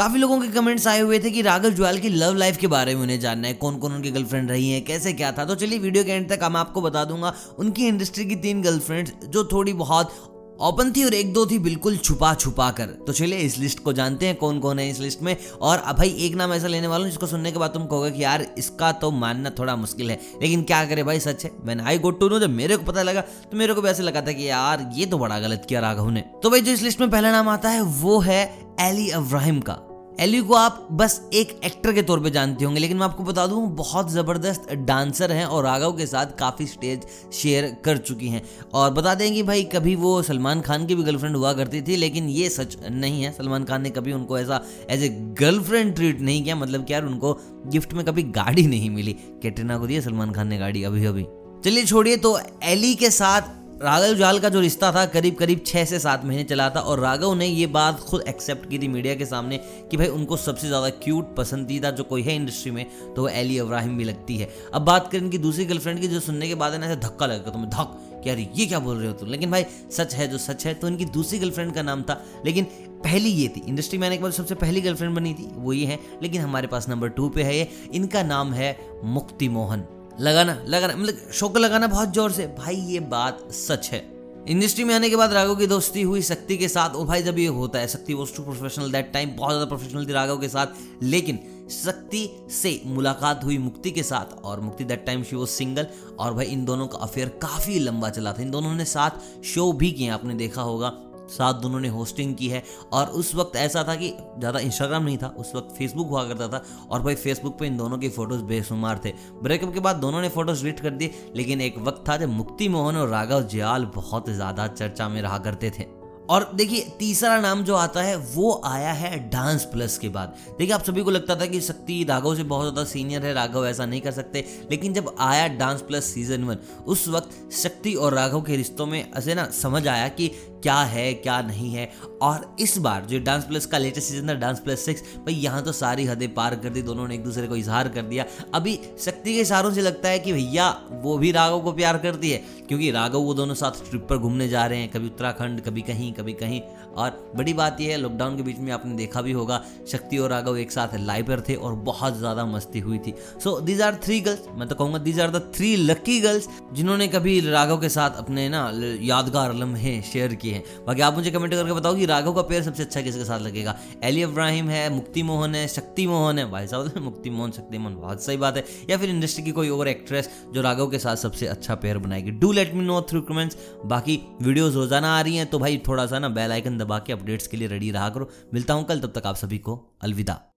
काफ़ी लोगों के कमेंट्स आए हुए थे कि राघव जुआल की लव लाइफ के बारे में उन्हें जानना है कौन कौन उनकी गर्लफ्रेंड रही है, कैसे क्या था। तो चलिए वीडियो के एंड तक मैं आपको बता दूँगा, उनकी इंडस्ट्री की तीन गर्लफ्रेंड्स जो थोड़ी बहुत ओपन थी और एक दो थी बिल्कुल छुपा छुपा कर। तो चलिए इस लिस्ट को जानते हैं कौन कौन है इस लिस्ट में। और अब भाई, एक नाम ऐसा लेने वाला हूँ, जिसको सुनने के बाद तुम कहोगे कि यार, इसका तो मानना थोड़ा मुश्किल है। लेकिन क्या करे भाई, सच है। मैंने आई गोट टू नो जब मेरे को पता लगा तो मेरे को भी ऐसे लगा था कि यार, ये तो बड़ा गलत किया राघव ने। तो भाई, जो इस लिस्ट में पहला नाम आता है, वो है एली अब्राहिम का। एली को आप बस एक एक्टर के तौर पे जानते होंगे, लेकिन मैं आपको बता दूँ, बहुत ज़बरदस्त डांसर हैं और राघव के साथ काफ़ी स्टेज शेयर कर चुकी हैं। और बता दें कि भाई, कभी वो सलमान खान की भी गर्लफ्रेंड हुआ करती थी, लेकिन ये सच नहीं है। सलमान खान ने कभी उनको ऐसा एज ए गर्लफ्रेंड ट्रीट नहीं किया मतलब कि यार उनको गिफ्ट में कभी गाड़ी नहीं मिली। कैटरीना को दिया सलमान खान ने गाड़ी अभी अभी चलिए छोड़िए तो एली के साथ राघव जाल का जो रिश्ता था, करीब करीब छः से सात महीने चला था और राघव ने ये बात खुद एक्सेप्ट की थी मीडिया के सामने कि भाई उनको सबसे ज़्यादा क्यूट पसंदीदा जो कोई है इंडस्ट्री में तो वो एली अब्राहिम भी लगती है। अब बात करें इनकी दूसरी गर्लफ्रेंड की जो सुनने के बाद है ना, ऐसे धक्का लगेगा तुम्हें, धक यार ये क्या बोल रहे हो तुम? लेकिन भाई सच है जो सच है तो इनकी दूसरी गर्लफ्रेंड का नाम था, लेकिन पहली ये थी। इंडस्ट्री में आने के बाद सबसे पहली गर्लफ्रेंड बनी थी, वो ये है, लेकिन हमारे पास नंबर टू पे है ये। इनका नाम है मुक्ति मोहन। लगाना लगाना मतलब शौक लगाना बहुत ज़ोर से। भाई, ये बात सच है। इंडस्ट्री में आने के बाद राघव की दोस्ती हुई शक्ति के साथ, और भाई जब ये होता है, Shakti was too professional that time बहुत ज़्यादा प्रोफेशनल थी राघव के साथ, लेकिन शक्ति से मुलाकात हुई मुक्ति के साथ, और मुक्ति दैट टाइम शी वो सिंगल और भाई इन दोनों का अफेयर काफ़ी लंबा चला था। इन दोनों ने साथ शो भी किए आपने देखा होगा। साथ दोनों ने होस्टिंग की है। और उस वक्त ऐसा था कि ज़्यादा इंस्टाग्राम नहीं था, उस वक्त फेसबुक हुआ करता था। और भाई फेसबुक पे इन दोनों की फ़ोटोज़ बेशुमार थे। ब्रेकअप के बाद दोनों ने फ़ोटोज़ डिलीट कर दिए, लेकिन एक वक्त था जब मुक्ति मोहन और राघव जयाल बहुत ज़्यादा चर्चा में रहा करते थे। और देखिए, तीसरा नाम जो आता है, वो आया है डांस प्लस के बाद। देखिए, आप सभी को लगता था कि शक्ति राघव से बहुत ज़्यादा सीनियर है, राघव ऐसा नहीं कर सकते। लेकिन जब आया डांस प्लस सीज़न वन उस वक्त शक्ति और राघव के रिश्तों में ऐसे ना समझ आया कि क्या है, क्या नहीं है। और इस बार जो डांस प्लस का लेटेस्ट सीज़न था डांस प्लस सिक्स भाई यहाँ तो सारी हदें पार कर दी, दोनों ने एक दूसरे को इजहार कर दिया। अभी शक्ति के इशारों से लगता है कि भैया, वो भी राघव को प्यार करती है, क्योंकि राघव वो दोनों साथ ट्रिप पर घूमने जा रहे हैं, कभी उत्तराखंड, कभी कहीं कभी कहीं। और बड़ी बात यह है लॉकडाउन के बीच में आपने देखा भी होगा, शक्ति और राघव एक साथ लाइव पर थे और बहुत ज़्यादा मस्ती हुई थी। So these are three girls मैं तो कहूँगा these are the three lucky girls जिन्होंने कभी राघव के साथ अपने ना यादगार लम्हे शेयर किए। हैं। बाकी आप मुझे कमेंट करके बताओ कि राघव का पेयर सबसे अच्छा किसके साथ लगेगा? एली इब्राहिम है, मुक्ति मोहन है, शक्ति मोहन है। भाई साहब, मुक्ति मोहन, शक्ति मोहन, बहुत सही बात है। या फिर इंडस्ट्री की कोई और एक्ट्रेस जो राघव के साथ सबसे अच्छा पेयर बनाएगी। Do let me know through comments बाकी वीडियोज़ रोज़ाना आ रही हैं तो भाई थोड़ा सा ना बेल आइकन दबा के अपडेट्स के लिए रेडी रहा करो। मिलता हूँ कल, तब तक आप सभी को अलविदा।